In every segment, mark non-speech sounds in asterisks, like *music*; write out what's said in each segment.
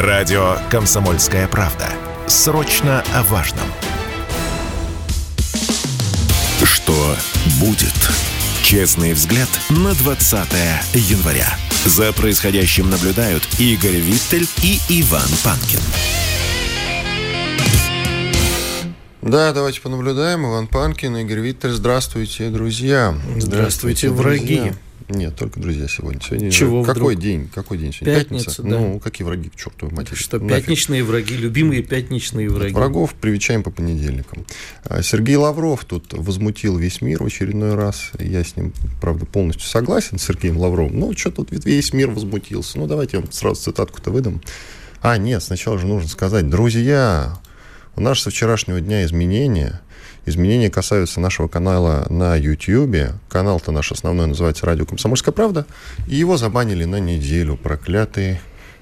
Радио «Комсомольская правда». Срочно о важном. Что будет? Честный взгляд на 20 января. За происходящим наблюдают Игорь Виттель и Иван Панкин. Да, давайте понаблюдаем. Иван Панкин, Игорь Виттель. Здравствуйте, друзья. Здравствуйте, враги. друзья. Нет, только друзья сегодня. сегодня Чего какой вдруг? день? Какой день сегодня? Пятница, да. Ну, какие враги, к чертовой матери. Что, Нафиг. пятничные враги, любимые пятничные враги. Врагов привечаем по понедельникам. А, Сергей Лавров тут возмутил весь мир в очередной раз. Я с ним, правда, полностью согласен, с Сергеем Лавровым. Ну, что тут весь мир возмутился. Ну, давайте я вам сразу цитатку-то выдам. А, нет, сначала же нужно сказать, друзья, у нас со вчерашнего дня изменения. Изменения касаются нашего канала на YouTube. Канал-то наш основной называется «Радио Комсомольская правда». И его забанили на неделю, проклятые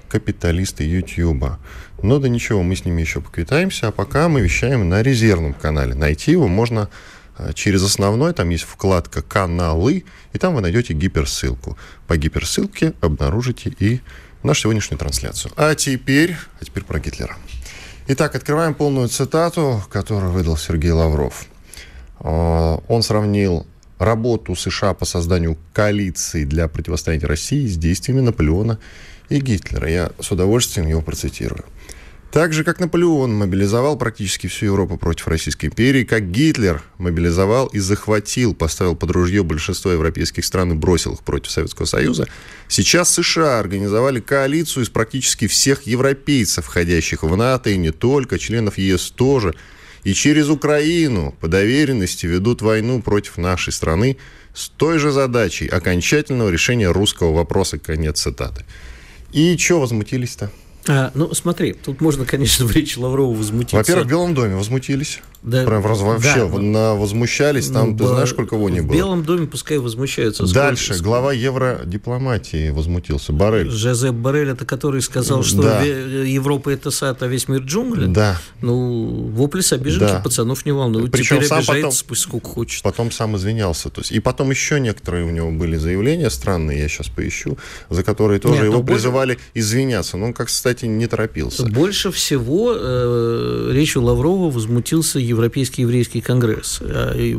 капиталисты YouTube. Но да ничего, мы с ними еще поквитаемся. А пока мы вещаем на резервном канале. Найти его можно а, через основной, там есть вкладка «Каналы», и там вы найдете гиперссылку. По гиперссылке обнаружите и нашу сегодняшнюю трансляцию. А теперь, а теперь про Гитлера. Итак, открываем полную цитату, которую выдал Сергей Лавров. А, Он сравнил работу США по созданию коалиции для противостояния России с действиями Наполеона и Гитлера. Я с удовольствием его процитирую. Так же, как Наполеон мобилизовал практически всю Европу против Российской империи, как Гитлер мобилизовал и захватил, поставил под ружье большинство европейских стран и бросил их против Советского Союза, сейчас США организовали коалицию из практически всех европейцев, входящих в НАТО, и не только, членов ЕС тоже, и через Украину по доверенности ведут войну против нашей страны с той же задачей окончательного решения русского вопроса. Конец цитаты. И что возмутились-то? А, ну, смотри, тут можно, конечно, в речи Лаврова возмутиться. Во-первых, в Белом доме возмутились. Да, Прям раз- вообще да, на- возмущались. Там, ну, ты знаешь, сколько вони В было? Белом доме пускай возмущаются. Дальше. сколько- Глава евродипломатии возмутился. Барель. Жозеп Боррель, это который сказал, что Да. Европа это сад, а весь мир джунгли? Да. Ну, вопли с обиженки Да. пацанов не волнуют. Причем Теперь сам обижается, потом- пусть сколько хочет. Потом сам извинялся. То есть, и потом еще некоторые у него были заявления странные, я сейчас поищу, за которые тоже Нет, его больше- призывали извиняться. Но он, как, кстати, не торопился. Больше всего э, речью Лаврова возмутился Европейский еврейский конгресс. И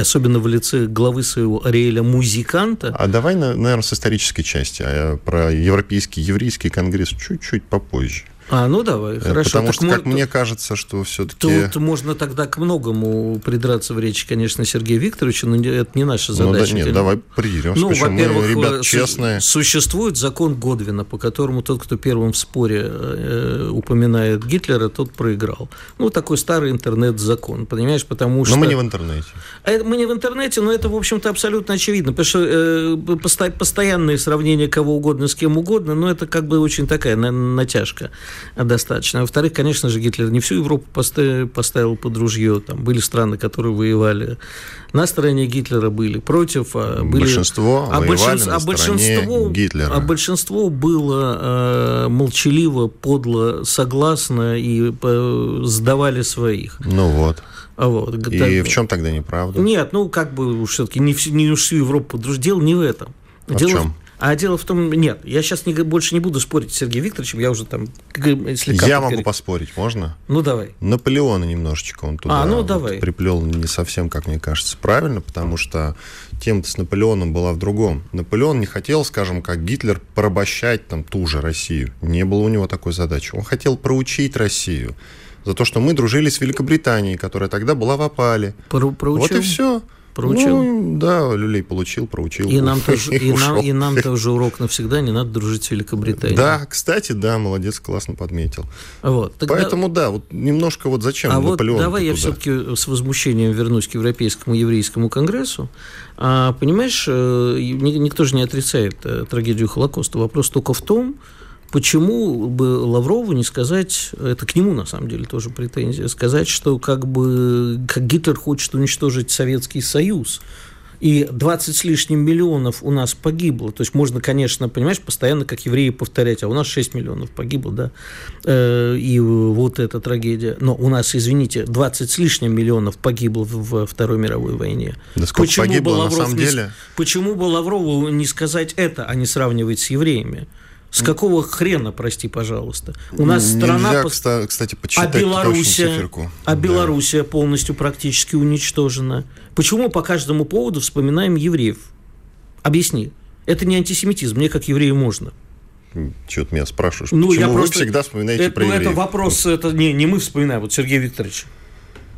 особенно в лице главы своего Ариэля Музиканта. А давай, наверное, с исторической части. А про Европейский еврейский конгресс чуть-чуть попозже. А, ну давай, хорошо. Э, Потому Так что, мо- как мне кажется, что все-таки... Тут можно тогда к многому придраться в речи, конечно, Сергея Викторовича, но это не наша Ну, да, задача. нет, давай придеремся. Ну, Почему мы, во-первых, ребят, су- честные. существует закон Годвина, по которому тот, кто первым в споре э, упоминает Гитлера, тот проиграл. Ну, такой старый интернет-закон, понимаешь, потому что... Но мы не в интернете. А это мы не в интернете, но это, в общем-то, абсолютно очевидно, потому что э, посто- постоянные сравнения кого угодно с кем угодно, но это как бы очень такая на- натяжка достаточно. А Во-вторых, конечно же, Гитлер не всю Европу поста- поставил под ружье. Там были страны, которые воевали на стороне Гитлера, были против. а были... Большинство а воевали большинство- на а большинство- Гитлера. А большинство было э, молчаливо, подло, согласно и э, сдавали своих. Ну вот. А вот, И так- в чем тогда неправда? нет, ну как бы все-таки не, всю- не всю Европу друж- Дело не в этом. А в дело чем? А дело в том, нет, я сейчас не, больше не буду спорить с Сергеем Викторовичем, я уже там слегка... Я могу поспорить, можно? Ну, давай. Наполеона немножечко он туда А, ну, вот давай. приплел не совсем, как мне кажется, правильно, потому что тема-то с Наполеоном была в другом. Наполеон не хотел, скажем, как Гитлер, порабощать там ту же Россию. Не было у него такой задачи. Он хотел проучить Россию за то, что мы дружили с Великобританией, которая тогда была в опале. Про- проучил. Вот и все. Проучил. Ну, да, люлей получил, проучил. И нам *laughs* тоже, и, нам, и нам тоже урок навсегда, не надо дружить с Великобританией. Да, кстати, да, молодец, классно подметил. Вот. Тогда- Поэтому, да, вот немножко вот зачем А вот Наполеон давай я все-таки с возмущением вернусь к Европейскому еврейскому конгрессу. А, понимаешь, э, ни- никто же не отрицает э, трагедию Холокоста. Вопрос только в том, почему бы Лаврову не сказать, это к нему на самом деле тоже претензия, сказать, что как бы как Гитлер хочет уничтожить Советский Союз. И 20 с лишним миллионов у нас погибло. То есть можно, конечно, понимаешь, постоянно как евреи повторять, а у нас 6 миллионов погибло, да, Э, и вот эта трагедия. Но у нас, извините, 20 с лишним миллионов погибло во Второй мировой войне. Да сколько погибло, на самом не деле? Почему бы Лаврову не сказать это, а не сравнивать с евреями? С какого хрена, прости, пожалуйста? У нас страна... Нельзя, кстати, почитать а Белоруссия, а Белоруссия да. полностью практически уничтожена. Почему по каждому поводу вспоминаем евреев? Объясни. Это не антисемитизм, мне как еврею можно. Чего ты меня спрашиваешь? Ну, Почему я вы просто... всегда вспоминаете это, про евреев? Это вопрос, это не, не мы вспоминаем, вот Сергей Викторович.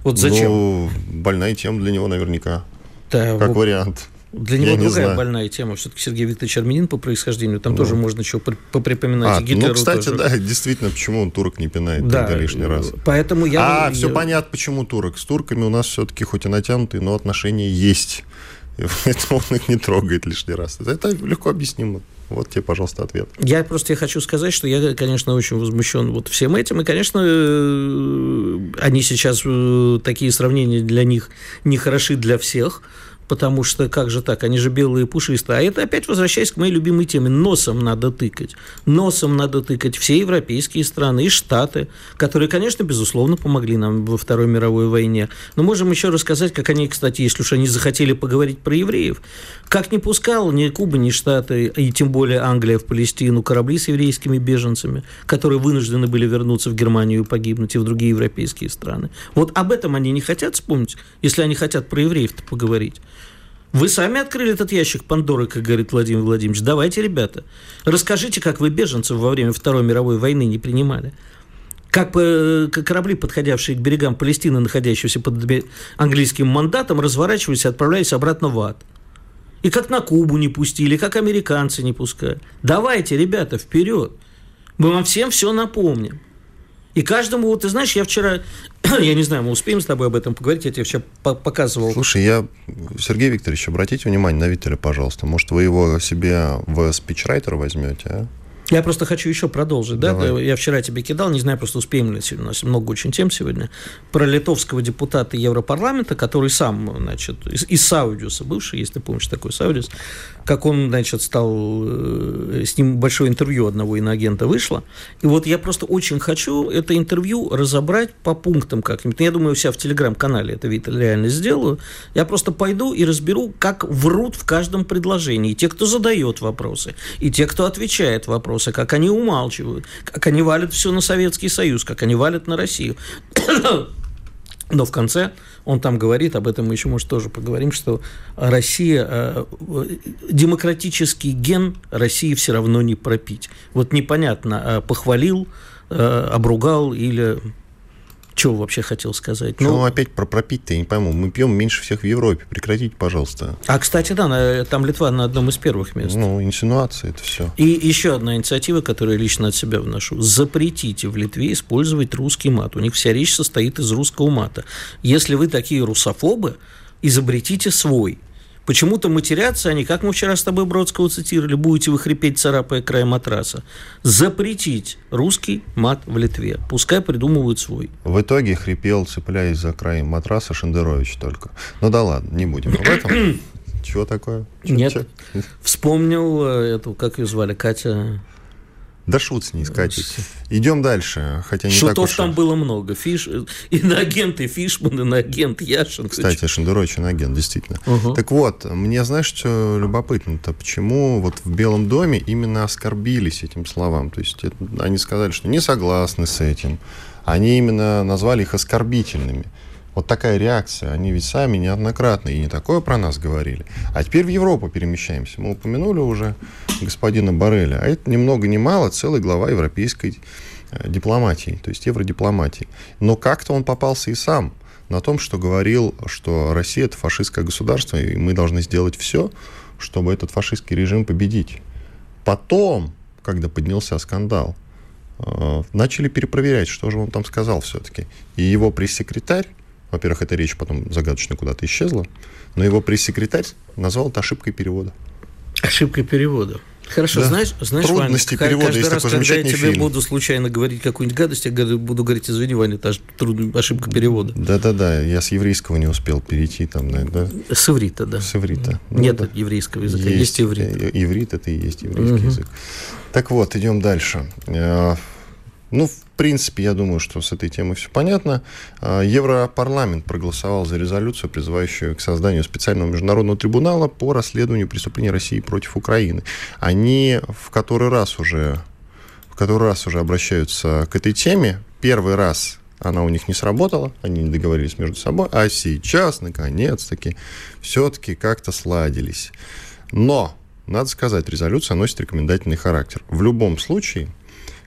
Вот зачем? Ну, больная тема для него наверняка. Да, как вот... вариант. Для него Я другая знаю. больная тема. Все-таки Сергей Викторович армянин по происхождению. Там ну. тоже можно чего поприпоминать. А, Гитлеру ну, кстати, тоже. да, действительно, почему он турок не пинает да, тогда лишний раз. Поэтому я... А, все понятно, почему турок. С турками у нас все-таки хоть и натянутые, но отношения есть. *laughs* И поэтому он их не трогает лишний раз. Это легко объяснимо. Вот тебе, пожалуйста, ответ. Я просто я хочу сказать, что я, конечно, очень возмущен вот всем этим. И, конечно, э, они сейчас, э, такие сравнения для них не хороши для всех потому что как же так, они же белые и пушистые. А это опять возвращаясь к моей любимой теме, носом надо тыкать. Носом надо тыкать все европейские страны и Штаты, которые, конечно, безусловно, помогли нам во Второй мировой войне. Но можем еще рассказать, как они, кстати, если уж они захотели поговорить про евреев, как не пускал ни Куба, ни Штаты, и тем более Англия в Палестину корабли с еврейскими беженцами, которые вынуждены были вернуться в Германию и погибнуть, и в другие европейские страны. Вот об этом они не хотят вспомнить, если они хотят про евреев-то поговорить. Вы сами открыли этот ящик Пандоры, как говорит Владимир Владимирович. Давайте, ребята, расскажите, как вы беженцев во время Второй мировой войны не принимали. Как корабли, подходявшие к берегам Палестины, находящиеся под английским мандатом, разворачивались и отправлялись обратно в ад. И как на Кубу не пустили, как американцы не пускают. Давайте, ребята, вперед. Мы вам всем все напомним. И каждому, вот ты знаешь, я вчера, *clears throat* я не знаю, мы успеем с тобой об этом поговорить, я тебе вчера показывал. Слушай, я, Сергей Викторович, обратите внимание на Виталя, пожалуйста. Может, вы его себе в спичрайтер возьмете, а? Я просто хочу еще продолжить. Да? Я вчера тебе кидал, не знаю, просто успеем ли сегодня. У нас много очень тем сегодня. Про литовского депутата Европарламента, который сам, значит, из, из Саудиуса бывший, если ты помнишь такой Саудиус, как он, значит, стал... Э, с ним большое интервью одного иноагента вышло. И вот я просто очень хочу это интервью разобрать по пунктам как-нибудь. Я думаю, у себя в Телеграм-канале это вид реально сделаю. Я просто пойду и разберу, как врут в каждом предложении. И те, кто задает вопросы, и те, кто отвечает вопросы вопросы, как они умалчивают, как они валят все на Советский Союз, как они валят на Россию. Но в конце он там говорит, об этом мы еще, может, тоже поговорим, что Россия, э, демократический ген России все равно не пропить. Вот непонятно, э, похвалил, э, обругал или что вообще хотел сказать? Ну, ну опять про пропить-то, я не пойму. Мы пьем меньше всех в Европе. Прекратите, пожалуйста. А, кстати, да, на, там Литва на одном из первых мест. Ну, инсинуация это все. И еще одна инициатива, которую я лично от себя вношу. Запретите в Литве использовать русский мат. У них вся речь состоит из русского мата. Если вы такие русофобы, изобретите свой. Почему-то матерятся они, как мы вчера с тобой Бродского цитировали, будете вы хрипеть, царапая край матраса. Запретить русский мат в Литве. Пускай придумывают свой. В итоге хрипел, цепляясь за край матраса, Шендерович только. Ну да ладно, не будем об этом. *coughs* Чего такое? Чё, Нет. Чё? Вспомнил э, эту, как ее звали, Катя... Да шут с ней, Катя. Идем дальше. Хотя не Шутов так там уж... было много. Фиш... *laughs* Иноагент и Фишман, иноагент Яшин. Кстати, Шендерович иноагент, действительно. Угу. Так вот, мне знаешь, что любопытно-то? Почему вот в Белом доме именно оскорбились этим словам? То есть это, они сказали, что не согласны с этим. Они именно назвали их оскорбительными. Вот такая реакция. Они ведь сами неоднократно и не такое про нас говорили. А теперь в Европу перемещаемся. Мы упомянули уже господина Барреля. А это ни много ни мало целая глава европейской э, дипломатии, то есть евродипломатии. Но как-то он попался и сам на том, что говорил, что Россия это фашистское государство, и мы должны сделать все, чтобы этот фашистский режим победить. Потом, когда поднялся скандал, э, начали перепроверять, что же он там сказал все-таки. И его пресс-секретарь во-первых, эта речь потом загадочно куда-то исчезла, но его пресс-секретарь назвал это ошибкой перевода. Ошибкой перевода. Хорошо, да. знаешь, знаешь, Трудности Ваня, перевода каждый раз, когда я тебе фильм. буду случайно говорить какую-нибудь гадость, я буду говорить, извини, Ваня, это трудная ошибка перевода. Да-да-да, я с еврейского не успел перейти там, да? С иврита, да. С иврита. Ну, Нет да. еврейского языка, есть, есть иврит. Иврит это и есть еврейский угу. язык. Так вот, идем дальше. Э, Ну, в принципе, я думаю, что с этой темой все понятно. А, Европарламент проголосовал за резолюцию, призывающую к созданию специального международного трибунала по расследованию преступлений России против Украины. Они в который раз уже в который раз уже обращаются к этой теме. Первый раз она у них не сработала, они не договорились между собой, а сейчас, наконец-таки, все-таки как-то сладились. Но, надо сказать, резолюция носит рекомендательный характер. В любом случае,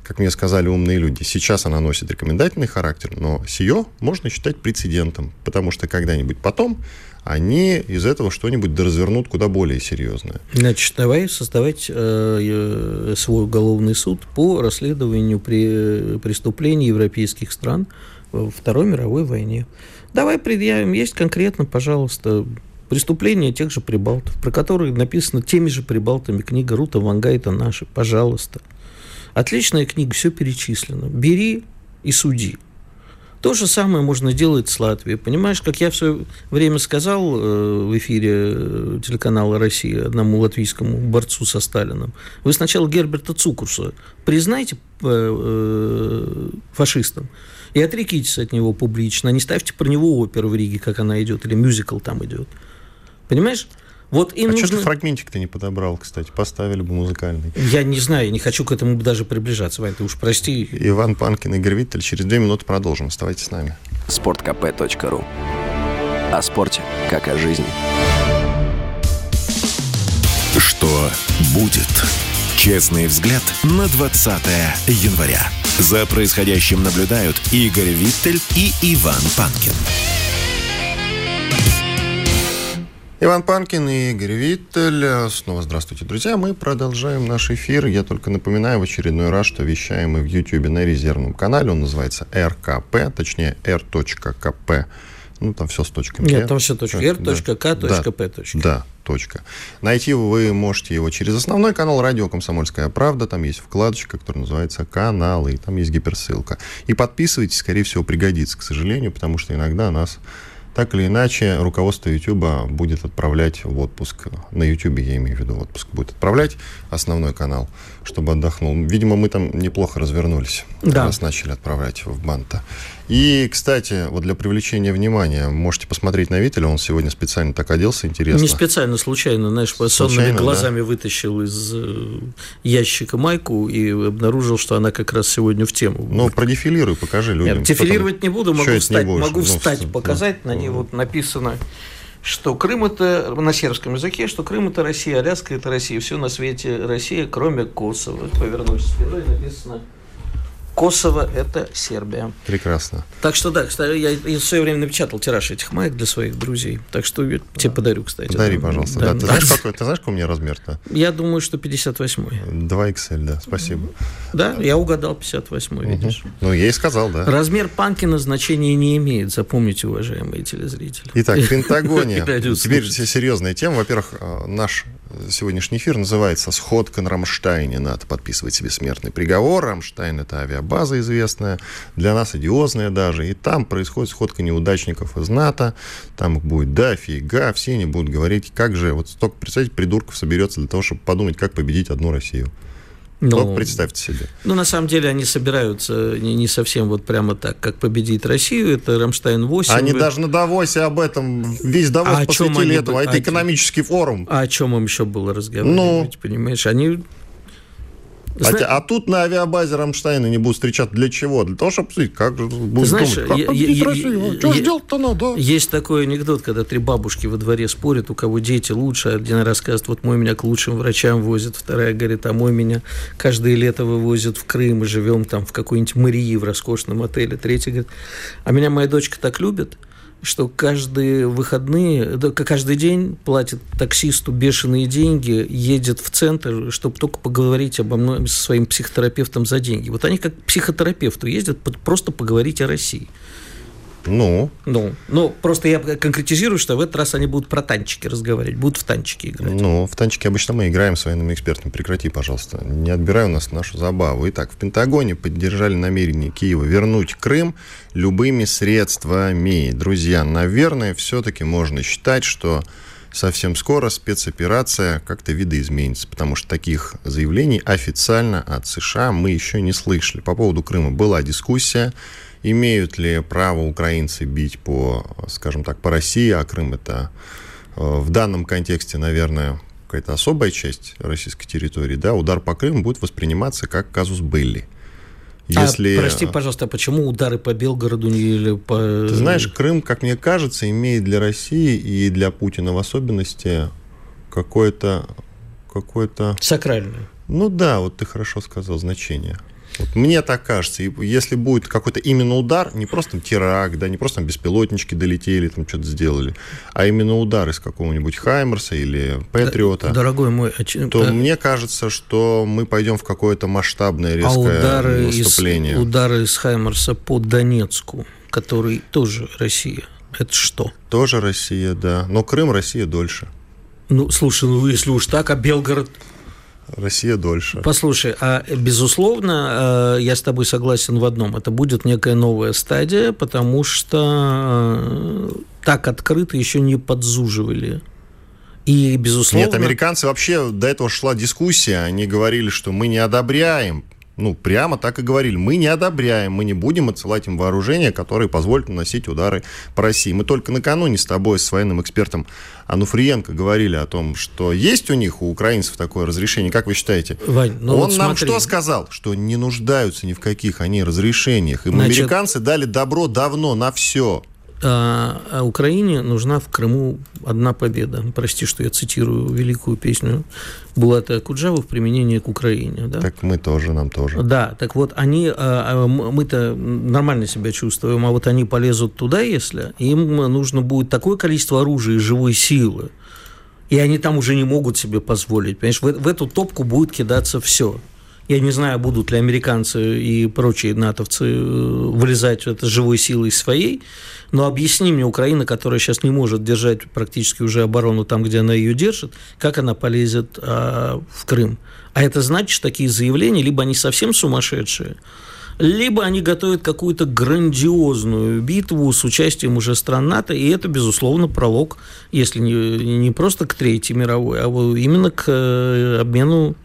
как мне сказали умные люди, сейчас она носит рекомендательный характер, но сие можно считать прецедентом, потому что когда-нибудь потом они из этого что-нибудь развернут куда более серьезное. Значит, давай создавать э, свой уголовный суд по расследованию при, преступлений европейских стран во Второй мировой войне. Давай предъявим, есть конкретно, пожалуйста, преступления тех же прибалтов, про которые написано теми же прибалтами книга Рута Вангайта наша, пожалуйста. Отличная книга, все перечислено. Бери и суди. То же самое можно делать с Латвией. Понимаешь, как я в свое время сказал э, в эфире э, телеканала «Россия» одному латвийскому борцу со Сталином, вы сначала Герберта Цукурса признайте э, фашистом и отрекитесь от него публично, не ставьте про него оперу в Риге, как она идет, или мюзикл там идет. Понимаешь? Вот им а нужно... что ты фрагментик ты не подобрал, кстати? Поставили бы музыкальный. Я не знаю, я не хочу к этому даже приближаться, Вань, ты уж прости. Иван Панкин, Игорь Виттель. Через две минуты продолжим. Оставайтесь с нами. Спорткп.ру О спорте, как о жизни. Что будет? Честный взгляд на 20 января. За происходящим наблюдают Игорь Виттель и Иван Панкин. Иван Панкин и Игорь Виттель. Снова здравствуйте, друзья. Мы продолжаем наш эфир. Я только напоминаю в очередной раз, что вещаем мы в YouTube на резервном канале. Он называется РКП, точнее R.КП. Ну, там все с точками. Нет, там все точка. R.К.П. Да, точка. Найти вы можете его через основной канал радио «Комсомольская правда». Там есть вкладочка, которая называется «Каналы». Там есть гиперссылка. И подписывайтесь, скорее всего, пригодится, к сожалению, потому что иногда нас так или иначе руководство YouTube будет отправлять в отпуск. На YouTube я имею в виду отпуск будет отправлять основной канал, чтобы отдохнул. Видимо, мы там неплохо развернулись, да. раз начали отправлять в банта. И, кстати, вот для привлечения внимания, можете посмотреть на Виталя, он сегодня специально так оделся, интересно. Не специально, случайно, знаешь, сонными глазами да? вытащил из э, ящика майку и обнаружил, что она как раз сегодня в тему. Ну, продефилируй, покажи людям. Нет, дефилировать не буду, могу встать, могу ну, встать, показать, на ней вот написано что Крым это на сербском языке, что Крым это Россия, Аляска это Россия, все на свете Россия, кроме Косово. Повернусь спиной, написано Косово – это Сербия. Прекрасно. Так что да, кстати, я, я в свое время напечатал тираж этих маек для своих друзей. Так что я тебе подарю, кстати. Подари, пожалуйста. Да. Да. Ты, знаешь, какой, ты знаешь, какой у меня размер-то? Я думаю, что 58-й. 2XL, да, спасибо. Да, я угадал 58-й, видишь. Ну, я и сказал, да. Размер Панкина значения не имеет, запомните, уважаемые телезрители. Итак, в Пентагоне. *laughs* Теперь серьезная тема. Во-первых, э, наш сегодняшний эфир называется «Сходка на Рамштайне». Надо подписывать себе смертный приговор. Рамштайн – это авиабаза известная, для нас одиозная даже. И там происходит сходка неудачников из НАТО. Там их будет дофига. Все они будут говорить, как же, вот столько, представьте, придурков соберется для того, чтобы подумать, как победить одну Россию. Ну, Только представьте себе. Ну, на самом деле, они собираются не, не совсем вот прямо так, как победить Россию. Это Рамштайн-8. Они вы... даже на Давосе об этом, весь Давос а посвятили этому. А это экономический форум. А о чем им еще было разговаривать, ну, понимаешь? Они Зна... А, а тут на авиабазе Рамштайна не будут встречать для чего? Для того, чтобы обсудить, как же будут знаешь, думать, как я, я? Что же делать-то надо? Есть такой анекдот, когда три бабушки во дворе спорят, у кого дети лучше. Один рассказывает, вот мой меня к лучшим врачам возит, вторая говорит, а мой меня каждое лето вывозят в Крым, и живем там в какой-нибудь Марии в роскошном отеле. Третья говорит, а меня моя дочка так любит, что каждые выходные, каждый день платит таксисту бешеные деньги, едет в центр, чтобы только поговорить обо мной со своим психотерапевтом за деньги. Вот они как к психотерапевту ездят просто поговорить о России. Ну? Ну, ну, просто я конкретизирую, что в этот раз они будут про танчики разговаривать, будут в танчики играть. Ну, в танчики обычно мы играем с военными экспертами. Прекрати, пожалуйста. Не отбирай у нас нашу забаву. Итак, в Пентагоне поддержали намерение Киева вернуть Крым любыми средствами. Друзья, наверное, все-таки можно считать, что совсем скоро спецоперация как-то видоизменится, потому что таких заявлений официально от США мы еще не слышали. По поводу Крыма была дискуссия, имеют ли право украинцы бить по, скажем так, по России, а Крым это э, в данном контексте, наверное, какая-то особая часть российской территории, да, удар по Крыму будет восприниматься как казус Белли. А, Если... А, прости, пожалуйста, а почему удары по Белгороду или по... Ты знаешь, Крым, как мне кажется, имеет для России и для Путина в особенности какое-то... какое-то... Сакральное. Ну да, вот ты хорошо сказал значение. Вот мне так кажется. И если будет какой-то именно удар, не просто теракт, да, не просто там беспилотнички долетели, там что-то сделали, а именно удар из какого-нибудь Хаймерса или Патриота, Дорогой мой, а то а... мне кажется, что мы пойдем в какое-то масштабное резкое а удары наступление. Из, удары из Хаймерса по Донецку, который тоже Россия. Это что? Тоже Россия, да. Но Крым Россия дольше. Ну, слушай, ну если уж так, а Белгород Россия дольше. Послушай, а безусловно, э, я с тобой согласен в одном. Это будет некая новая стадия, потому что э, так открыто еще не подзуживали. И, безусловно... Нет, американцы вообще, до этого шла дискуссия, они говорили, что мы не одобряем ну, прямо так и говорили. Мы не одобряем, мы не будем отсылать им вооружение, которое позволит наносить удары по России. Мы только накануне с тобой, с военным экспертом Ануфриенко говорили о том, что есть у них, у украинцев, такое разрешение. Как вы считаете? Вань, ну Он вот нам что сказал? Что не нуждаются ни в каких они разрешениях. Им Значит... американцы дали добро давно на все. А, а Украине нужна в Крыму одна победа. Прости, что я цитирую великую песню Булата Куджава в применении к Украине. Да? Так мы тоже, нам тоже. Да, так вот, они, а, а, мы-то нормально себя чувствуем, а вот они полезут туда, если им нужно будет такое количество оружия и живой силы, и они там уже не могут себе позволить. Понимаешь, в, в эту топку будет кидаться все. Я не знаю, будут ли американцы и прочие натовцы э, вылезать в это живой силой своей, но объясни мне, Украина, которая сейчас не может держать практически уже оборону там, где она ее держит, как она полезет а, в Крым. А это значит, такие заявления, либо они совсем сумасшедшие, либо они готовят какую-то грандиозную битву с участием уже стран НАТО, и это, безусловно, пролог, если не, не просто к Третьей мировой, а именно к э, обмену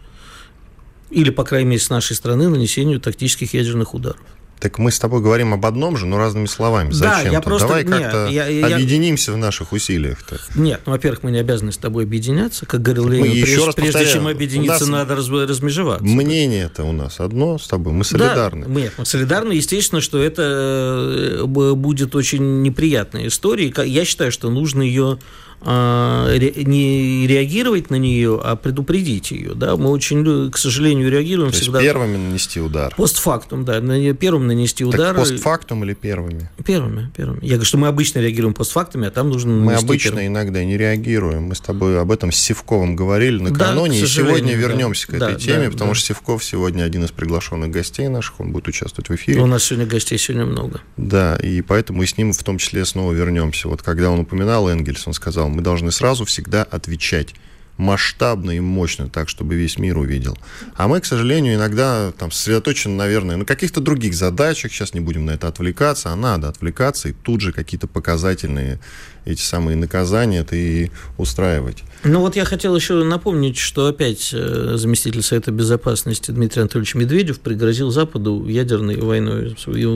или, по крайней мере, с нашей страны нанесению тактических ядерных ударов. Так мы с тобой говорим об одном же, но разными словами. Зачем? Да, я просто... Давай как-то я, я, объединимся в наших усилиях-то. Нет, ну, во-первых, мы не обязаны с тобой объединяться. Как говорил Ленин, прежде, еще раз прежде чем объединиться, надо раз, размежеваться. Мнение-то у нас одно с тобой, мы солидарны. Да, нет, мы солидарны. Естественно, что это э, будет очень неприятная история. Я считаю, что нужно ее не реагировать на нее, а предупредить ее. Да? Мы очень, к сожалению, реагируем То всегда... первыми нанести удар. Постфактум, да. Первым нанести удар. Так постфактум или первыми? Первыми, первыми. Я говорю, что мы обычно реагируем постфактами, а там нужно Мы обычно первым. иногда не реагируем. Мы с тобой об этом с Севковым говорили накануне, да, и сегодня вернемся да. к этой да, теме, да, потому да. что Севков сегодня один из приглашенных гостей наших, он будет участвовать в эфире. У нас сегодня гостей сегодня много. Да, и поэтому мы с ним в том числе снова вернемся. Вот когда он упоминал Энгельс, он сказал, мы должны сразу всегда отвечать масштабно и мощно, так, чтобы весь мир увидел. А мы, к сожалению, иногда там сосредоточены, наверное, на каких-то других задачах, сейчас не будем на это отвлекаться, а надо отвлекаться и тут же какие-то показательные эти самые наказания и устраивать. Ну вот я хотел еще напомнить, что опять э, заместитель Совета Безопасности Дмитрий Анатольевич Медведев пригрозил Западу ядерной войной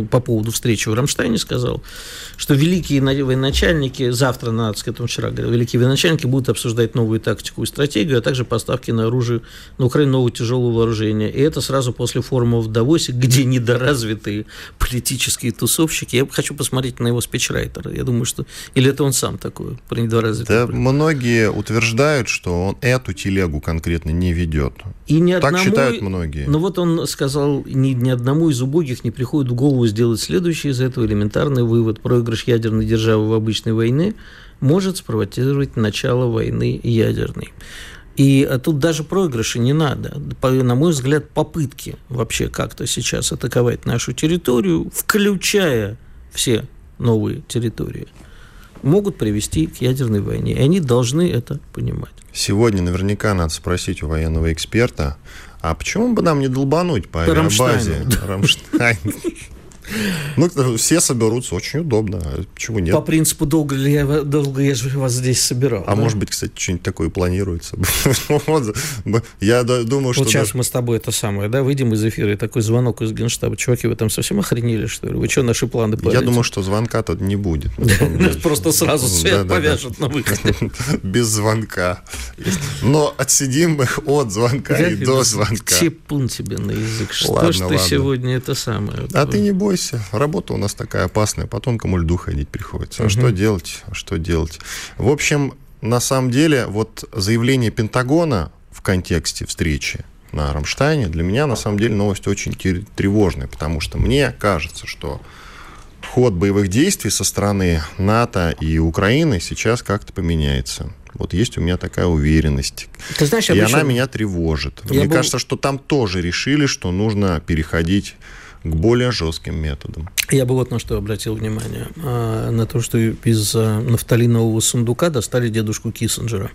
по поводу встречи в Рамштайне сказал, что великие военачальники, завтра, надо сказать, он вчера говорил, великие военачальники будут обсуждать новую тактику и стратегию, а также поставки на оружие на Украину нового тяжелого вооружения. И это сразу после форума в Давосе, где недоразвитые политические тусовщики. Я хочу посмотреть на его спичрайтера. Я думаю, что... Или это он сам такой, про недоразвитый. Да, многие утверждают, что он эту телегу конкретно не ведет. И ни так считают многие. Но вот он сказал, ни, ни одному из убогих не приходит в голову сделать следующий из этого элементарный вывод. Проигрыш ядерной державы в обычной войне может спровоцировать начало войны ядерной. И тут даже проигрыши не надо. На мой взгляд, попытки вообще как-то сейчас атаковать нашу территорию, включая все новые территории – могут привести к ядерной войне. И они должны это понимать. Сегодня наверняка надо спросить у военного эксперта, а почему бы нам не долбануть по авиабазе Рамштайн? Ну, все соберутся, очень удобно. Почему нет? По принципу, долго ли я, долго я же вас здесь собирал. А да? может быть, кстати, что-нибудь такое планируется. *laughs* Я думаю, что... Вот сейчас мы с тобой это самое, да, выйдем из эфира, и такой звонок из Генштаба. Чуваки, вы там совсем охренели, что ли? Вы что, наши планы Я думаю, что звонка тут не будет. *laughs* Просто сразу свет повяжут на выходе. *laughs* Без звонка. Но отсидим мы от звонка и до звонка. Типун тебе на язык. Что ж ты сегодня это самое? А ты не бойся. Работа у нас такая опасная. По тонкому льду ходить приходится. А что делать? А что делать? В общем, на самом деле, вот заявление Пентагона в контексте встречи на Рамштайне для меня, на самом деле, новость очень тревожная, потому что мне кажется, что ход боевых действий со стороны НАТО и Украины сейчас как-то поменяется. Вот есть у меня такая уверенность. Ты знаешь, и она меня тревожит. Я Мне был... кажется, что там тоже решили, что нужно переходить к более жестким методам. Я бы вот на что обратил внимание. А, на то, что из а, нафталинового сундука достали дедушку Киссинджера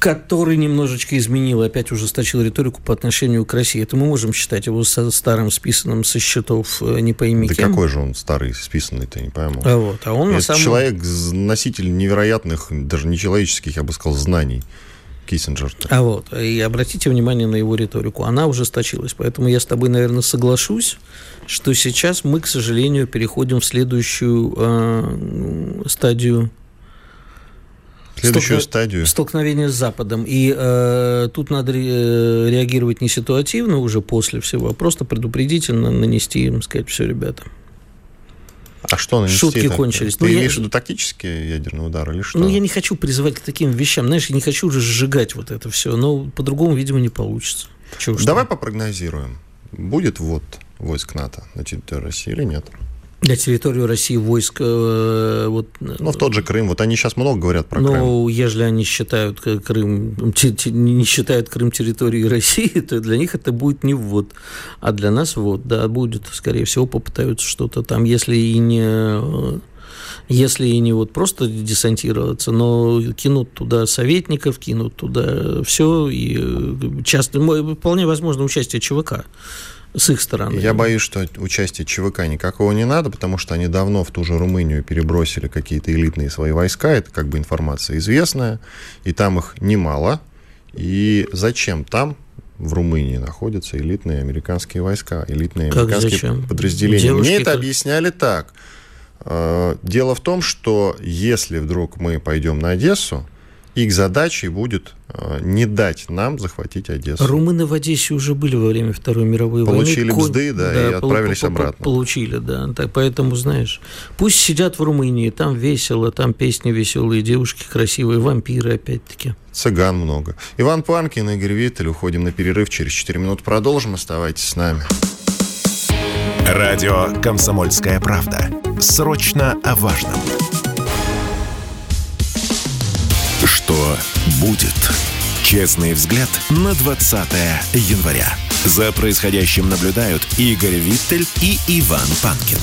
который немножечко изменил опять ужесточил риторику по отношению к России. Это мы можем считать его старым, списанным со счетов э, не пойми да кем. какой же он старый, списанный-то, не пойму. А, вот, а он Это самом... человек, носитель невероятных, даже нечеловеческих, я бы сказал, знаний. Киссинджер. -то. А вот, и обратите внимание на его риторику. Она ужесточилась. Поэтому я с тобой, наверное, соглашусь, что сейчас мы, к сожалению, переходим в следующую э, стадию Следующую столкно... стадию. Столкновение с Западом. И э, тут надо э, реагировать не ситуативно уже после всего, а просто предупредительно нанести им, сказать, все, ребята. А что нанести? Шутки так? кончились. Ты ну, имеешь в виду тактический ядерный удар или что? Ну, я не хочу призывать к таким вещам. Знаешь, я не хочу уже сжигать вот это все. Но по-другому, видимо, не получится. Чего Давай попрогнозируем. Будет вот войск НАТО на территории России или нет? На территорию России войск... Э, вот, ну, в тот же Крым. Вот они сейчас много говорят про ну, Крым. Ну, если они считают Крым... Не считают Крым территорией *laughs* России, то для них это будет не ввод. А для нас вот, да, будет, скорее всего, попытаются что-то там, если и не если и не вот просто десантироваться, но кинут туда советников, кинут туда все, и э, часто, вполне возможно участие ЧВК с их стороны. Я боюсь, что участия ЧВК никакого не надо, потому что они давно в ту же Румынию перебросили какие-то элитные свои войска, это как бы информация известная, и там их немало. И зачем там в Румынии находятся элитные американские войска, элитные как американские зачем? подразделения? Девушки Мне это объясняли так. Э, дело в том, что если вдруг мы пойдем на Одессу, их задачей будет э, не дать нам захватить Одессу. Румыны в Одессе уже были во время Второй мировой Получили войны. Получили бзды, да, да, и отправились обратно. Получили, да. Так, поэтому, знаешь, пусть сидят в Румынии, там весело, там песни веселые, девушки красивые, вампиры опять-таки. Цыган много. Иван Панкин, Игорь Виттель. Уходим на перерыв. Через 4 минуты продолжим. Оставайтесь с нами. Радио «Комсомольская правда». Срочно о важном. Будет? Честный взгляд на 20 января. За происходящим наблюдают Игорь Виттель и Иван Панкин.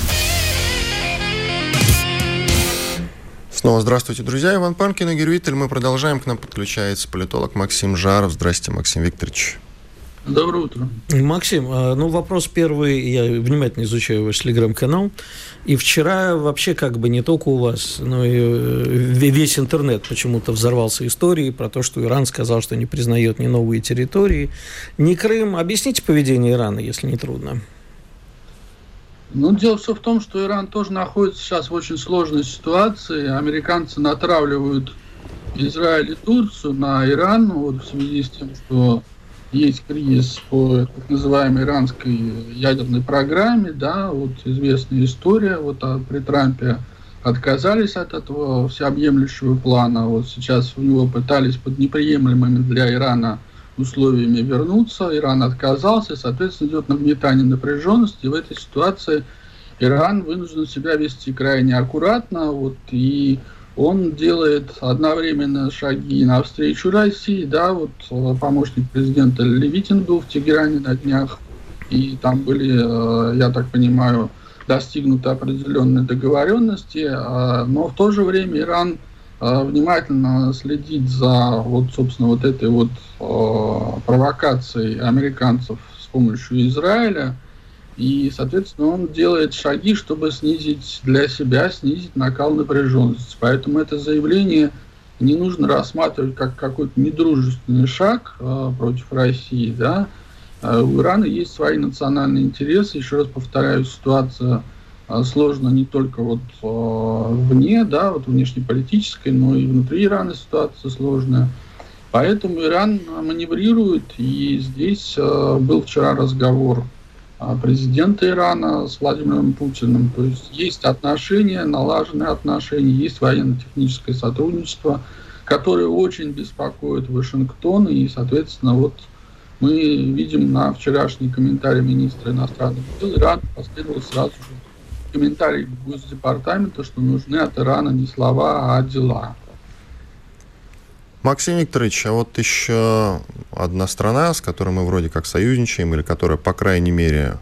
Снова здравствуйте, друзья. Иван Панкин, Игорь Виттель. Мы продолжаем. К нам подключается политолог Максим Жаров. Здрасте, Максим Викторович. Доброе утро. Максим, а, ну вопрос первый, я внимательно изучаю ваш телеграм-канал, и вчера вообще как бы не только у вас, но и э, весь интернет почему-то взорвался историей про то, что Иран сказал, что не признает ни новые территории, ни Крым. Объясните поведение Ирана, если не трудно. Ну, дело все в том, что Иран тоже находится сейчас в очень сложной ситуации. Американцы натравливают Израиль и Турцию на Иран вот, в связи с тем, что есть кризис по так называемой иранской ядерной программе, да, вот известная история, вот а при Трампе отказались от этого всеобъемлющего плана, вот сейчас у него пытались под неприемлемыми для Ирана условиями вернуться, Иран отказался, соответственно, идет нагнетание напряженности, и в этой ситуации Иран вынужден себя вести крайне аккуратно, вот, и он делает одновременно шаги навстречу России, да, вот э, помощник президента Левитин был в Тегеране на днях, и там были, э, я так понимаю, достигнуты определенные договоренности, э, но в то же время Иран внимательно следит за вот, собственно, вот этой вот провокацией американцев с помощью Израиля, И, соответственно, он делает шаги, чтобы снизить для себя, снизить накал напряженности. Поэтому это заявление не нужно рассматривать как какой-то недружественный шаг э, против России. Да? Э, у Ирана есть свои национальные интересы. Еще раз повторяю, ситуация э, сложна не только вот э, вне, да, вот внешнеполитической, но и внутри Ирана ситуация сложная. Поэтому Иран маневрирует, и здесь э, был вчера разговор президента Ирана с Владимиром Путиным. То есть есть отношения, налаженные отношения, есть военно-техническое сотрудничество, которое очень беспокоит Вашингтон. И, соответственно, вот мы видим на вчерашний комментарий министра иностранных дел Иран последовал сразу же комментарий Госдепартамента, что нужны от Ирана не слова, а дела. Максим Викторович, а вот еще одна страна, с которой мы вроде как союзничаем, или которая, по крайней мере,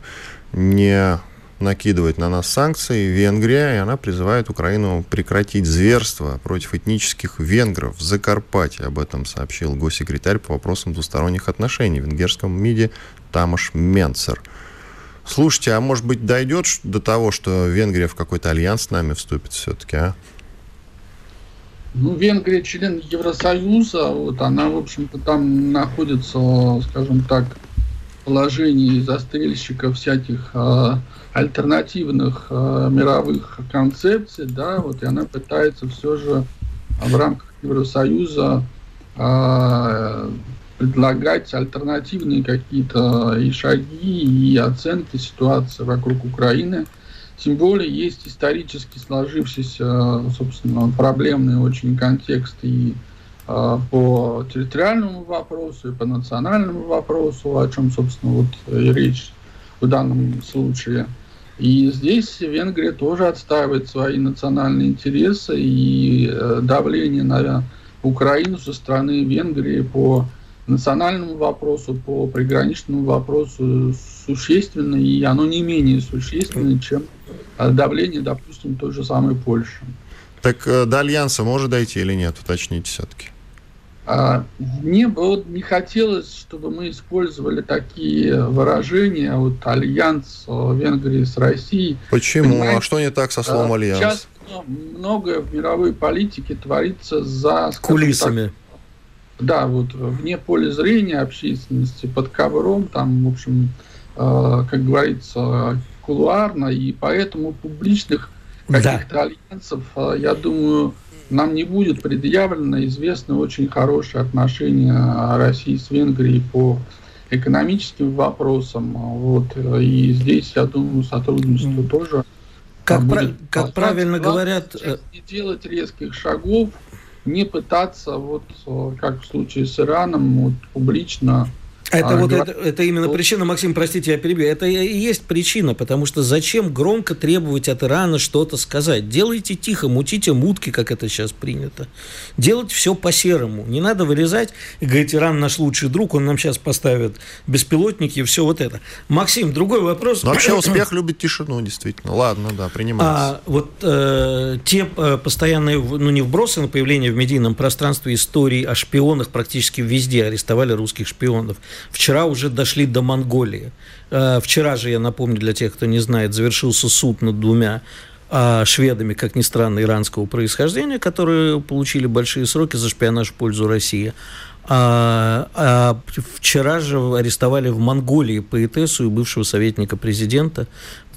не накидывает на нас санкции, Венгрия, и она призывает Украину прекратить зверство против этнических венгров в Закарпатье. Об этом сообщил госсекретарь по вопросам двусторонних отношений в венгерском МИДе Тамаш Менцер. Слушайте, а может быть дойдет до того, что Венгрия в какой-то альянс с нами вступит все-таки, а? Ну, Венгрия член Евросоюза, вот она, в общем-то, там находится, скажем так, в положении застрельщика всяких э, альтернативных э, мировых концепций, да, вот и она пытается все же в рамках Евросоюза э, предлагать альтернативные какие-то и шаги, и оценки ситуации вокруг Украины – тем более есть исторически сложившийся, собственно, проблемный очень контекст и э, по территориальному вопросу, и по национальному вопросу, о чем, собственно, вот и речь в данном случае. И здесь Венгрия тоже отстаивает свои национальные интересы, и э, давление на Украину со стороны Венгрии по национальному вопросу, по приграничному вопросу существенно, и оно не менее существенно, чем давление, допустим, той же самой Польши. Так э, до альянса может дойти или нет? Уточните все-таки. А, мне бы вот не хотелось, чтобы мы использовали такие выражения, вот альянс э, Венгрии с Россией. Почему? Понимаете? А что не так со словом а, альянс? Сейчас многое в мировой политике творится за... Кулисами. Так, да, вот вне поля зрения общественности, под ковром, там, в общем, э, как говорится, кулуарно, и поэтому публичных каких-то да. альянсов, э, я думаю, нам не будет предъявлено. Известны очень хорошие отношения России с Венгрией по экономическим вопросам. Вот. И здесь, я думаю, сотрудничество mm. тоже как, будет как правильно говорят... Э, не делать резких шагов, не пытаться, вот э, как в случае с Ираном, вот, публично это а, вот это, это именно причина, Максим, простите, я перебью. Это и есть причина, потому что зачем громко требовать от Ирана что-то сказать? Делайте тихо, мутите мутки, как это сейчас принято. Делать все по-серому. Не надо вырезать и говорить, Иран наш лучший друг, он нам сейчас поставит беспилотники и все вот это. Максим, другой вопрос. Но вообще *coughs* успех любит тишину, действительно. Ладно, да, принимается. А вот э, те э, постоянные, ну не вбросы на появление в медийном пространстве истории о шпионах практически везде арестовали русских шпионов. Вчера уже дошли до Монголии. Э, вчера же, я напомню для тех, кто не знает, завершился суд над двумя а, шведами, как ни странно, иранского происхождения, которые получили большие сроки за шпионаж в пользу России. А, а вчера же арестовали в Монголии поэтессу и бывшего советника президента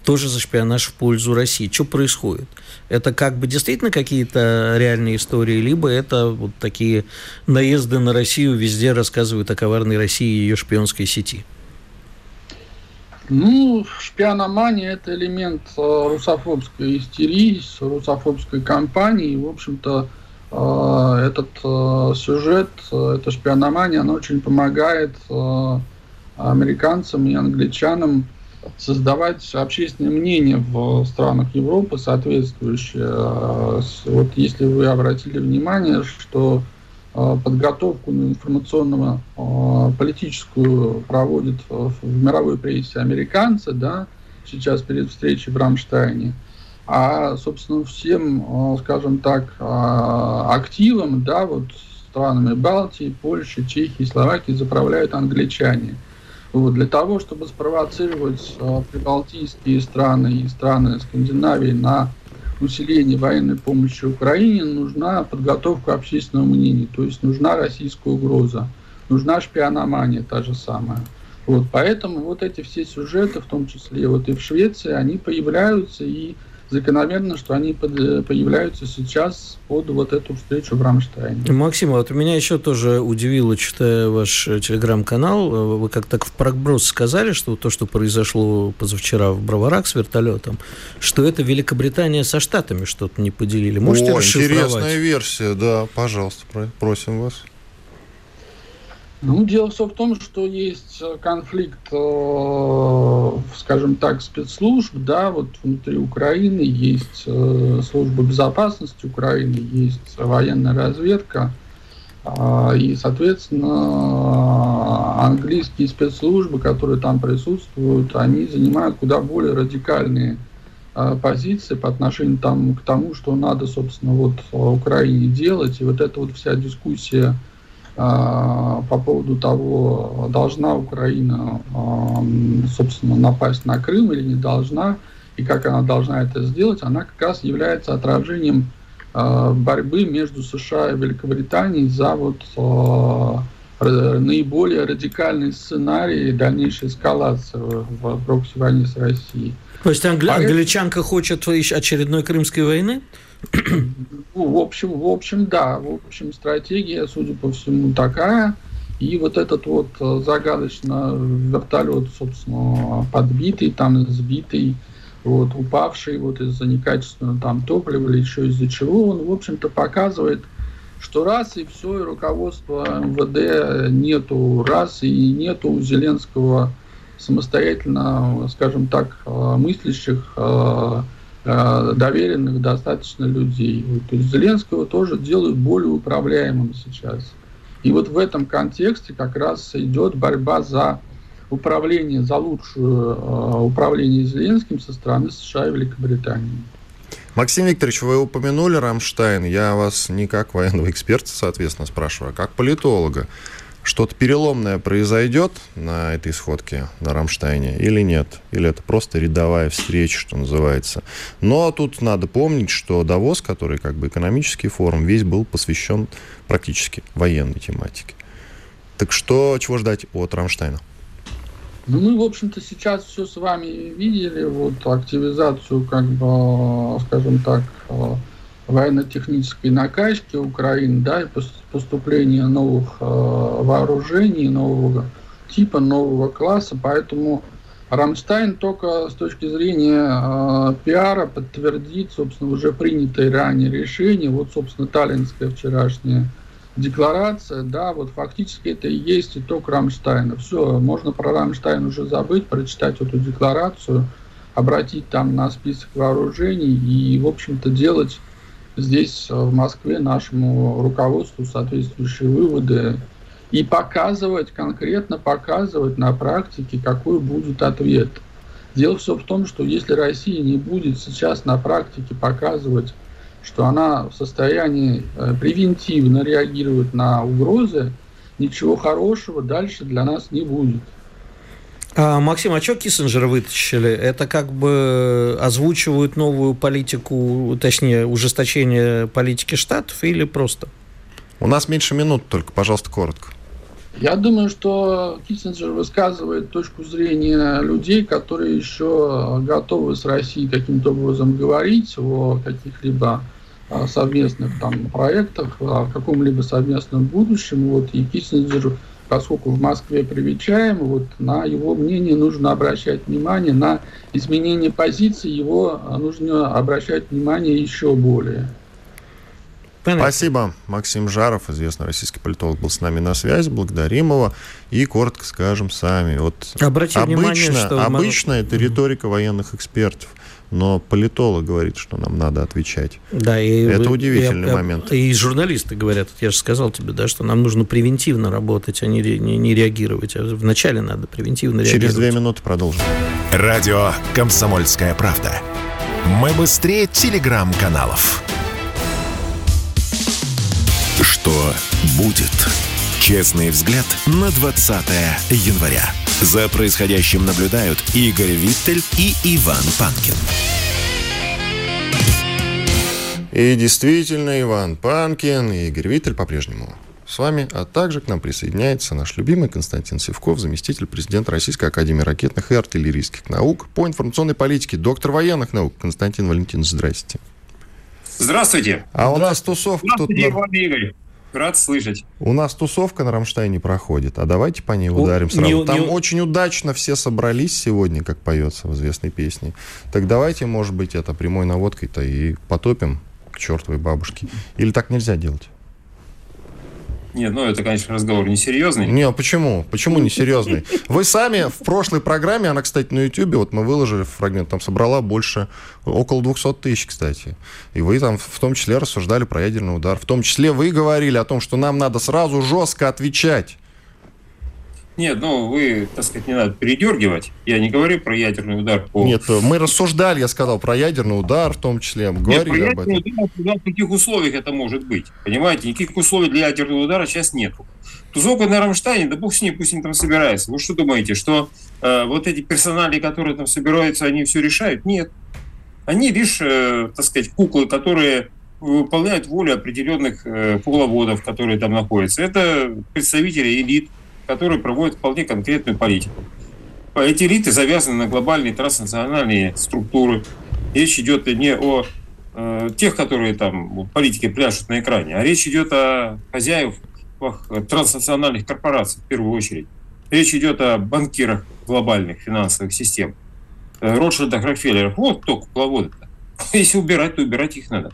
тоже за шпионаж в пользу России. Что происходит? Это как бы действительно какие-то реальные истории, либо это вот такие наезды на Россию везде рассказывают о коварной России и ее шпионской сети? Ну, шпиономания – это элемент э, русофобской истерии, русофобской кампании. В общем-то, э, этот э, сюжет, эта шпиономания, она очень помогает американцам и англичанам создавать общественное мнение в странах Европы соответствующее. Вот если вы обратили внимание, что э, подготовку информационного э, политическую проводят в мировой прессе американцы, да, сейчас перед встречей в Рамштайне, а, собственно, всем, э, скажем так, активом, да, вот странами Балтии, Польши, Чехии, Словакии заправляют англичане – Вот, для того, чтобы спровоцировать э, прибалтийские страны и страны Скандинавии на усиление военной помощи Украине, нужна подготовка общественного мнения, то есть нужна российская угроза, нужна шпиономания та же самая. Вот, поэтому вот эти все сюжеты, в том числе вот и в Швеции, они появляются и закономерно, что они под, появляются сейчас под вот эту встречу в Рамштайне. Максим, вот меня еще тоже удивило, читая ваш телеграм-канал, вы как так в проброс сказали, что то, что произошло позавчера в Броварах с вертолетом, что это Великобритания со Штатами что-то не поделили. Можете О, интересная версия, да, пожалуйста, просим вас. Ну, дело все в том, что есть э, конфликт, э, скажем так, спецслужб, да, вот внутри Украины есть э, служба безопасности Украины, есть военная разведка, э, и, соответственно, английские спецслужбы, которые там присутствуют, они занимают куда более радикальные позиции по отношению там, к тому, что надо, собственно, вот Украине делать, и вот эта вот вся дискуссия а, по поводу того, должна Украина, а, собственно, напасть на Крым или не должна, и как она должна это сделать, она как раз является отражением а, борьбы между США и Великобританией за вот наиболее радикальный сценарий дальнейшей эскалации в прокси-войне с Россией. То есть англи- англичанка хочет очередной Крымской войны? Ну, в общем, в общем, да. В общем, стратегия, судя по всему, такая. И вот этот вот э, загадочно вертолет, собственно, подбитый, там сбитый, вот, упавший вот из-за некачественного там топлива или еще из-за чего, он, в общем-то, показывает, что раз и все, и руководство МВД нету, раз и нету у Зеленского самостоятельно, скажем так, э, мыслящих э, доверенных достаточно людей. То есть Зеленского тоже делают более управляемым сейчас. И вот в этом контексте как раз идет борьба за управление, за лучшее э, управление Зеленским со стороны США и Великобритании. Максим Викторович, вы упомянули Рамштайн. Я вас не как военного эксперта, соответственно, спрашиваю, а как политолога что-то переломное произойдет на этой сходке на Рамштайне или нет? Или это просто рядовая встреча, что называется? Но тут надо помнить, что Давос, который как бы экономический форум, весь был посвящен практически военной тематике. Так что, чего ждать от Рамштайна? Ну, мы, в общем-то, сейчас все с вами видели, вот активизацию, как бы, скажем так, военно-технической накачки Украины, да, и поступления новых э, вооружений, нового типа, нового класса, поэтому Рамштайн только с точки зрения э, пиара подтвердит, собственно, уже принятое ранее решение, вот, собственно, Таллинская вчерашняя декларация, да, вот фактически это и есть итог Рамштайна. Все, можно про Рамштайн уже забыть, прочитать эту декларацию, обратить там на список вооружений и, в общем-то, делать здесь, э, в Москве, нашему руководству соответствующие выводы и показывать, конкретно показывать на практике, какой будет ответ. Дело все в том, что если Россия не будет сейчас на практике показывать, что она в состоянии э, превентивно реагировать на угрозы, ничего хорошего дальше для нас не будет. А, Максим, а что Киссинджера вытащили? Это как бы озвучивают новую политику, точнее, ужесточение политики Штатов или просто? У нас меньше минут только, пожалуйста, коротко. Я думаю, что Киссинджер высказывает точку зрения людей, которые еще готовы с Россией каким-то образом говорить о каких-либо а, совместных там проектах, о каком-либо совместном будущем. Вот, и Киссинджер поскольку в Москве привечаем, вот на его мнение нужно обращать внимание, на изменение позиции его а, нужно обращать внимание еще более. Спасибо. Максим Жаров, известный российский политолог, был с нами на связи. Благодарим его. И коротко скажем сами. Вот обычно, внимание, что обычно это риторика военных экспертов но политолог говорит, что нам надо отвечать. Да, и это удивительный и, момент. И журналисты говорят, я же сказал тебе, да, что нам нужно превентивно работать, а не, не, не реагировать. А вначале надо превентивно Через реагировать. Через две минуты продолжим. Радио «Комсомольская правда». Мы быстрее телеграм-каналов. Что будет? Честный взгляд на 20 января. За происходящим наблюдают Игорь Виттель и Иван Панкин. И действительно, Иван Панкин и Игорь Виттель по-прежнему с вами, а также к нам присоединяется наш любимый Константин Севков, заместитель президента Российской Академии ракетных и артиллерийских наук по информационной политике, доктор военных наук. Константин Валентинович, здрасте. Здравствуйте. А у нас тусовка Здравствуйте, тут... Иван Игорь. Рад слышать. У нас тусовка на Рамштайне проходит, а давайте по ней ударим сразу. не- Там не- очень удачно все собрались сегодня, как поется в известной песне. Так давайте, может быть, это прямой наводкой-то и потопим к чертовой бабушке. Или так нельзя делать? Нет, ну это, конечно, разговор несерьезный. Не, а почему? Почему не серьезный? Вы сами в прошлой программе, она, кстати, на Ютьюбе, вот мы выложили фрагмент, там собрала больше, около 200 тысяч, кстати. И вы там в том числе рассуждали про ядерный удар. В том числе вы говорили о том, что нам надо сразу жестко отвечать. Нет, ну вы, так сказать, не надо передергивать. Я не говорю про ядерный удар по... Нет, мы рассуждали, я сказал, про ядерный удар в том числе. Мы Нет, про говорили об этом. удар, в каких условиях это может быть? Понимаете, никаких условий для ядерного удара сейчас нету. Тузовка на Рамштайне, да бог с ней, пусть они там собираются. Вы что думаете, что э, вот эти персонали, которые там собираются, они все решают? Нет. Они лишь, э, так сказать, куклы, которые выполняют волю определенных э, кукловодов, которые там находятся. Это представители элит, которые проводят вполне конкретную политику. Эти элиты завязаны на глобальные транснациональные структуры. Речь идет не о э, тех, которые там политики пляшут на экране, а речь идет о хозяев транснациональных корпораций в первую очередь. Речь идет о банкирах глобальных финансовых систем, э, Ротшильдах, Рокфеллерах. Вот кто кукловоды-то. *laughs* Если убирать, то убирать их надо.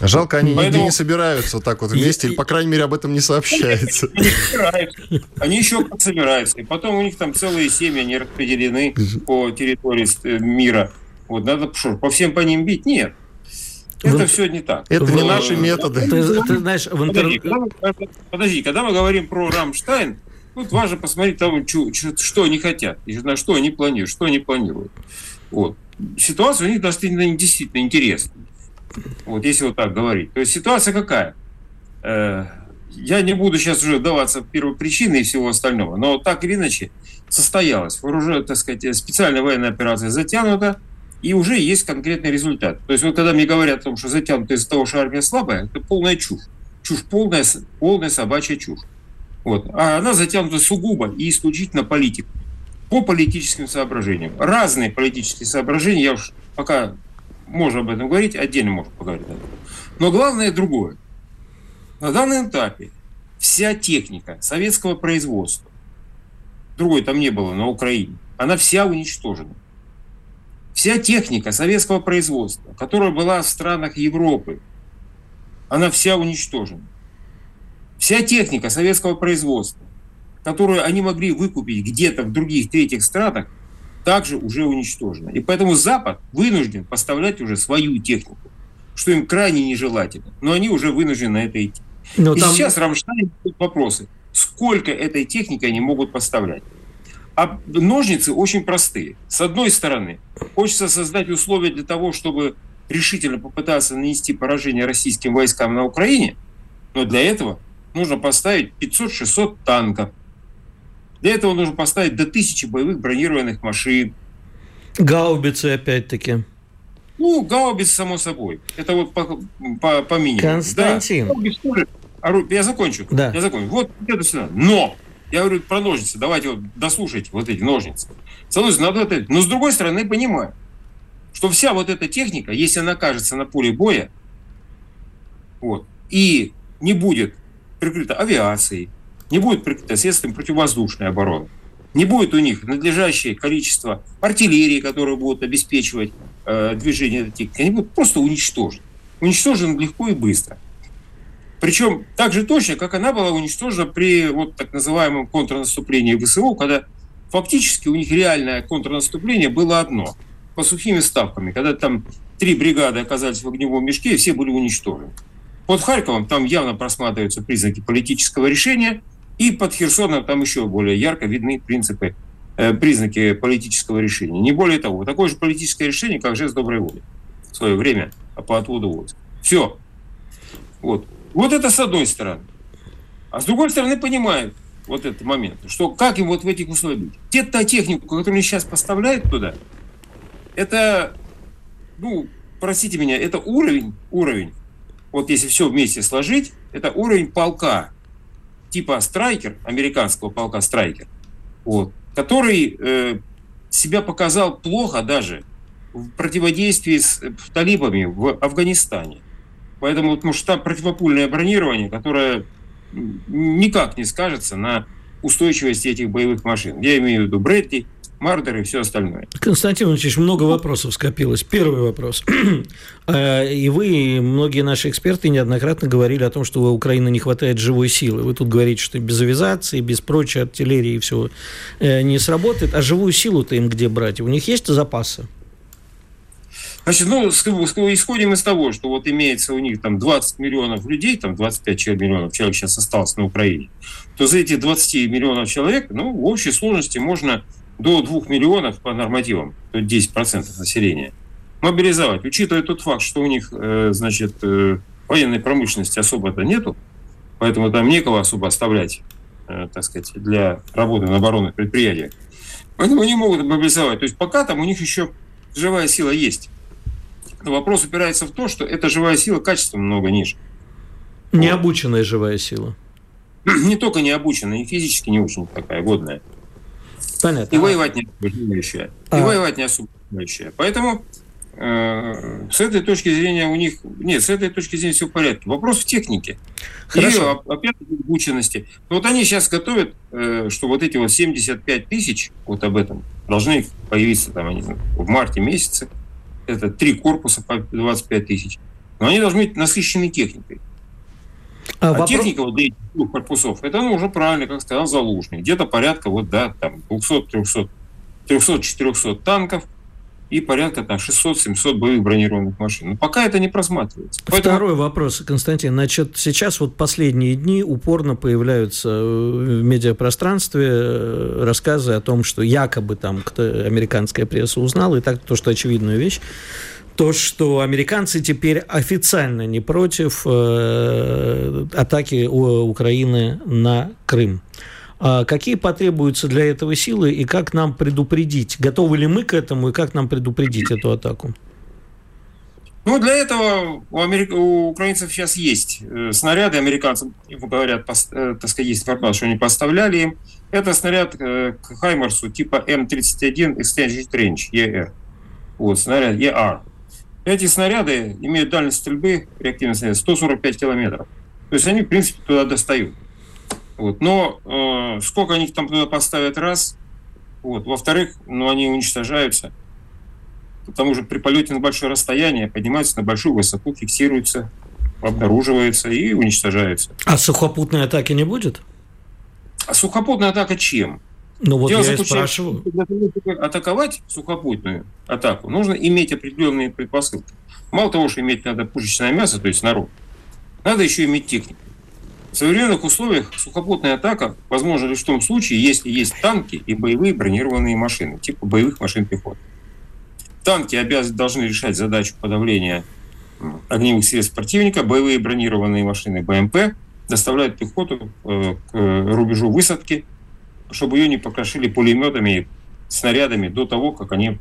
Жалко, они нигде Поэтому- не собираются вот так вот вместе, или, по крайней мере, об этом не сообщается. *laughs* Они собираются. Они еще собираются. И потом у них там целые семьи, они распределены по территории э, мира. Вот надо что, по всем по ним бить? Нет. Это все не так. Это не наши методы. Ты, ты знаешь, в Подожди, интернете... когда мы, подожди, когда мы говорим про Рамштайн, тут важно посмотреть, чё- что они хотят, и на что они планируют, что они планируют. Вот. Ситуация у них действительно, действительно интересная. Вот, если вот так говорить. То есть ситуация какая? Э, я не буду сейчас уже вдаваться в первопричины и всего остального, но так или иначе состоялась вооруженная, так сказать, специальная военная операция затянута, и уже есть конкретный результат. То есть вот когда мне говорят о том, что затянуто из-за того, что армия слабая, это полная чушь. Чушь полная, полная собачья чушь. Вот. А она затянута сугубо и исключительно политикой. По политическим соображениям. Разные политические соображения, я уж пока можно об этом говорить, отдельно можно поговорить об этом. Но главное другое. На данном этапе вся техника советского производства, другой там не было на Украине, она вся уничтожена. Вся техника советского производства, которая была в странах Европы, она вся уничтожена. Вся техника советского производства, которую они могли выкупить где-то в других третьих странах, также уже уничтожена. И поэтому Запад вынужден поставлять уже свою технику, что им крайне нежелательно. Но они уже вынуждены на это идти. Но И там- сейчас Рамштайн вопросы, сколько этой техники они могут поставлять. А ножницы очень простые. С одной стороны, хочется создать условия для того, чтобы решительно попытаться нанести поражение российским войскам на Украине, но для этого нужно поставить 500-600 танков. Для этого нужно поставить до тысячи боевых бронированных машин. Гаубицы опять-таки. Ну, гаубиц, само собой. Это вот по, по, по минимуму. Константин. Да. Ору- Я закончу. Да. Я закончу. Вот это все. Но! Я говорю про ножницы. Давайте вот дослушайте вот эти ножницы. С одной стороны, надо это... Но с другой стороны, понимаю, что вся вот эта техника, если она окажется на поле боя, вот, и не будет прикрыта авиацией, не будет прикрыта средствами противовоздушной обороны, не будет у них надлежащее количество артиллерии, которые будут обеспечивать э, движение этой техники, они будут просто уничтожены. Уничтожены легко и быстро. Причем так же точно, как она была уничтожена при вот так называемом контрнаступлении ВСУ, когда фактически у них реальное контрнаступление было одно, по сухими ставками, когда там три бригады оказались в огневом мешке, и все были уничтожены. Под Харьковом там явно просматриваются признаки политического решения, и под Херсоном там еще более ярко видны принципы, э, признаки политического решения. Не более того, такое же политическое решение, как жест доброй воли в свое время по отводу войск. Все. Вот. Вот это с одной стороны. А с другой стороны понимают, вот этот момент, что как им вот в этих условиях быть. Те та технику, которую они сейчас поставляют туда, это, ну, простите меня, это уровень, уровень, вот если все вместе сложить, это уровень полка, типа Страйкер, американского полка Страйкер, вот, который э, себя показал плохо даже в противодействии с э, талибами в Афганистане. Поэтому потому что там противопульное бронирование, которое никак не скажется на устойчивости этих боевых машин. Я имею в виду Брэдли, Мардер и все остальное. Константин Ильич, много вопросов скопилось. Первый вопрос. *clears throat* А, и вы, и многие наши эксперты неоднократно говорили о том, что у Украины не хватает живой силы. Вы тут говорите, что без авиации, без прочей артиллерии и всего э, не сработает. А живую силу-то им где брать? У них есть запасы? Значит, ну, исходим из того, что вот имеется у них там 20 миллионов людей, там 25 миллионов человек сейчас осталось на Украине, то за эти 20 миллионов человек, ну, в общей сложности можно до 2 миллионов по нормативам, то 10% населения, мобилизовать. Учитывая тот факт, что у них, э, значит, э, военной промышленности особо-то нету, поэтому там некого особо оставлять, э, так сказать, для работы на оборонных предприятиях. Поэтому они могут мобилизовать. То есть пока там у них еще живая сила есть. Но вопрос упирается в то, что эта живая сила качественно много ниже. Необученная вот. живая сила. *clears throat* Не только необученная, и физически не очень такая годная. Понятно. И воевать не особо желающая. А. И воевать не особо желающая. Поэтому э, с этой точки зрения у них... Нет, с этой точки зрения все в порядке. Вопрос в технике. Хорошо. И опять обученности. Вот они сейчас готовят, э, что вот эти вот 75 тысяч, вот об этом, должны появиться там, они, в марте месяце. Это три корпуса по 25 тысяч. Но они должны быть насыщены техникой. А, а вопрос... техника вот этих двух корпусов, это ну, уже правильно, как сказал Залужный, где-то порядка вот, да, там 200-300, 300-400 танков и порядка там 600-700 боевых бронированных машин. Но пока это не просматривается. Поэтому... Второй вопрос, Константин. Значит, сейчас вот последние дни упорно появляются в медиапространстве э, рассказы о том, что якобы там кто, американская пресса узнала, и так то, что очевидную вещь, то, что американцы теперь официально не против э, атаки Украины на Крым. А какие потребуются для этого силы и как нам предупредить? Готовы ли мы к этому и как нам предупредить эту атаку? Ну, для этого у, америк... у украинцев сейчас есть э, снаряды, американцы говорят, пос... э, так сказать, есть информация, что они поставляли им. Это снаряд э, к Хаймарсу типа М31 Extended Range, ER. Вот, снаряд ER. Эти снаряды имеют дальность стрельбы, реактивной снаряд, 145 километров. То есть они, в принципе, туда достают. Вот. Но э, сколько они там туда поставят, раз. Вот. Во-вторых, ну, они уничтожаются. Потому что при полете на большое расстояние поднимаются на большую высоту, фиксируются, обнаруживаются и уничтожаются. А сухопутной атаки не будет? А сухопутная атака чем? Ну вот Дело я спрашиваю. Для того, чтобы атаковать сухопутную атаку, нужно иметь определенные предпосылки. Мало того, что иметь надо пушечное мясо, то есть народ, надо еще иметь технику. В современных условиях сухопутная атака возможна лишь в том случае, если есть танки и боевые бронированные машины, типа боевых машин пехоты. Танки обязаны, должны решать задачу подавления огневых средств противника, боевые бронированные машины БМП доставляют пехоту э, к рубежу высадки – чтобы ее не покрошили пулеметами, снарядами до того, как они,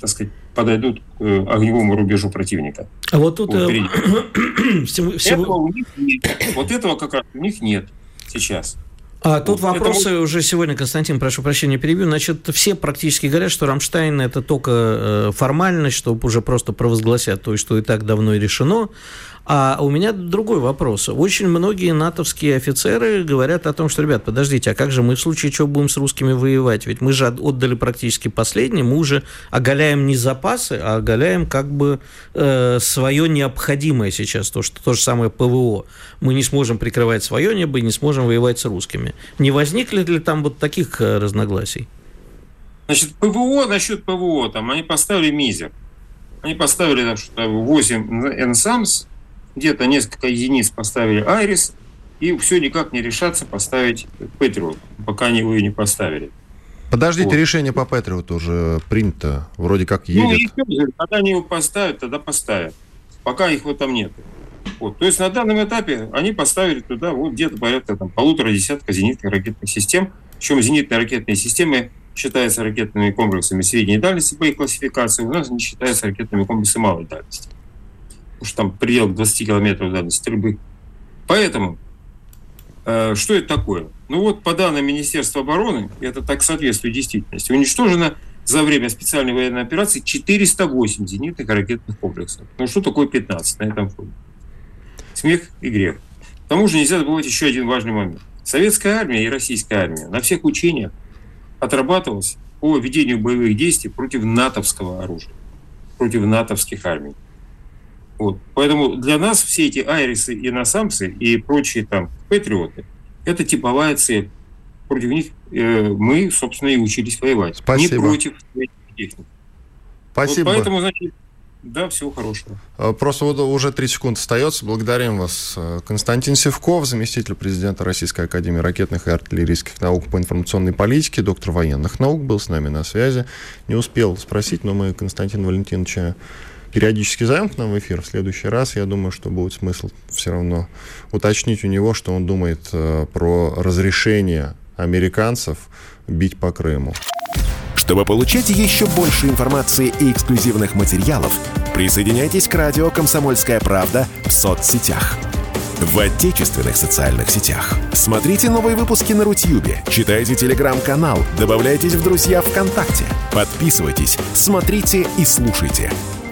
так сказать, подойдут к э, огневому рубежу противника. А вот тут... Вот, э, всего, *clears throat* всего... Этого у них нет. Вот этого как раз у них нет сейчас. А тут вот вопросы это... уже сегодня, Константин, прошу прощения, перебью. Значит, все практически говорят, что Рамштайн это только э, формальность, что уже просто провозгласят то, что и так давно и решено. А у меня другой вопрос. Очень многие натовские офицеры говорят о том, что, ребят, подождите, а как же мы в случае чего будем с русскими воевать? Ведь мы же отдали практически последнее, мы уже оголяем не запасы, а оголяем как бы э, свое необходимое сейчас, то, что то же самое ПВО. Мы не сможем прикрывать свое небо и не сможем воевать с русскими. Не возникли ли там вот таких э, разногласий? Значит, ПВО, насчет ПВО, там они поставили мизер. Они поставили там что-то 8 NSAMS, где-то несколько единиц поставили Айрис, и все никак не решаться поставить Патриот, пока они его и не поставили. Подождите, вот. решение по Патриоту уже принято, вроде как ну, едет. Ну, и когда они его поставят, тогда поставят. Пока их вот там нет. Вот. То есть на данном этапе они поставили туда вот где-то порядка там, полутора десятка зенитных ракетных систем. Причем зенитные ракетные системы считаются ракетными комплексами средней дальности по их классификации, у нас они считаются ракетными комплексами малой дальности. Потому что там предел 20 километров дальности стрельбы. Поэтому, э, что это такое? Ну вот по данным Министерства обороны, это так соответствует действительности, уничтожено за время специальной военной операции 408 зенитных ракетных комплексов. Ну что такое 15 на этом фоне? Смех и грех. К тому же нельзя забывать еще один важный момент. Советская армия и российская армия на всех учениях отрабатывалась по ведению боевых действий против натовского оружия, против натовских армий. Вот. Поэтому для нас все эти айрисы и насамсы и прочие там патриоты – это типовая цель против них э, мы, собственно, и учились воевать. Спасибо. Не против техники. Спасибо. Вот поэтому, значит, да, всего хорошего. Э, просто вот уже три секунды остается. Благодарим вас. Э, Константин Севков, заместитель президента Российской Академии ракетных и артиллерийских наук по информационной политике, доктор военных наук, был с нами на связи. Не успел спросить, но мы Константина Валентиновича периодически зовем к нам в эфир. В следующий раз, я думаю, что будет смысл все равно уточнить у него, что он думает э, про разрешение американцев бить по Крыму. Чтобы получать еще больше информации и эксклюзивных материалов, присоединяйтесь к радио «Комсомольская правда» в соцсетях. В отечественных социальных сетях. Смотрите новые выпуски на Рутьюбе, читайте телеграм-канал, добавляйтесь в друзья ВКонтакте, подписывайтесь, смотрите и слушайте.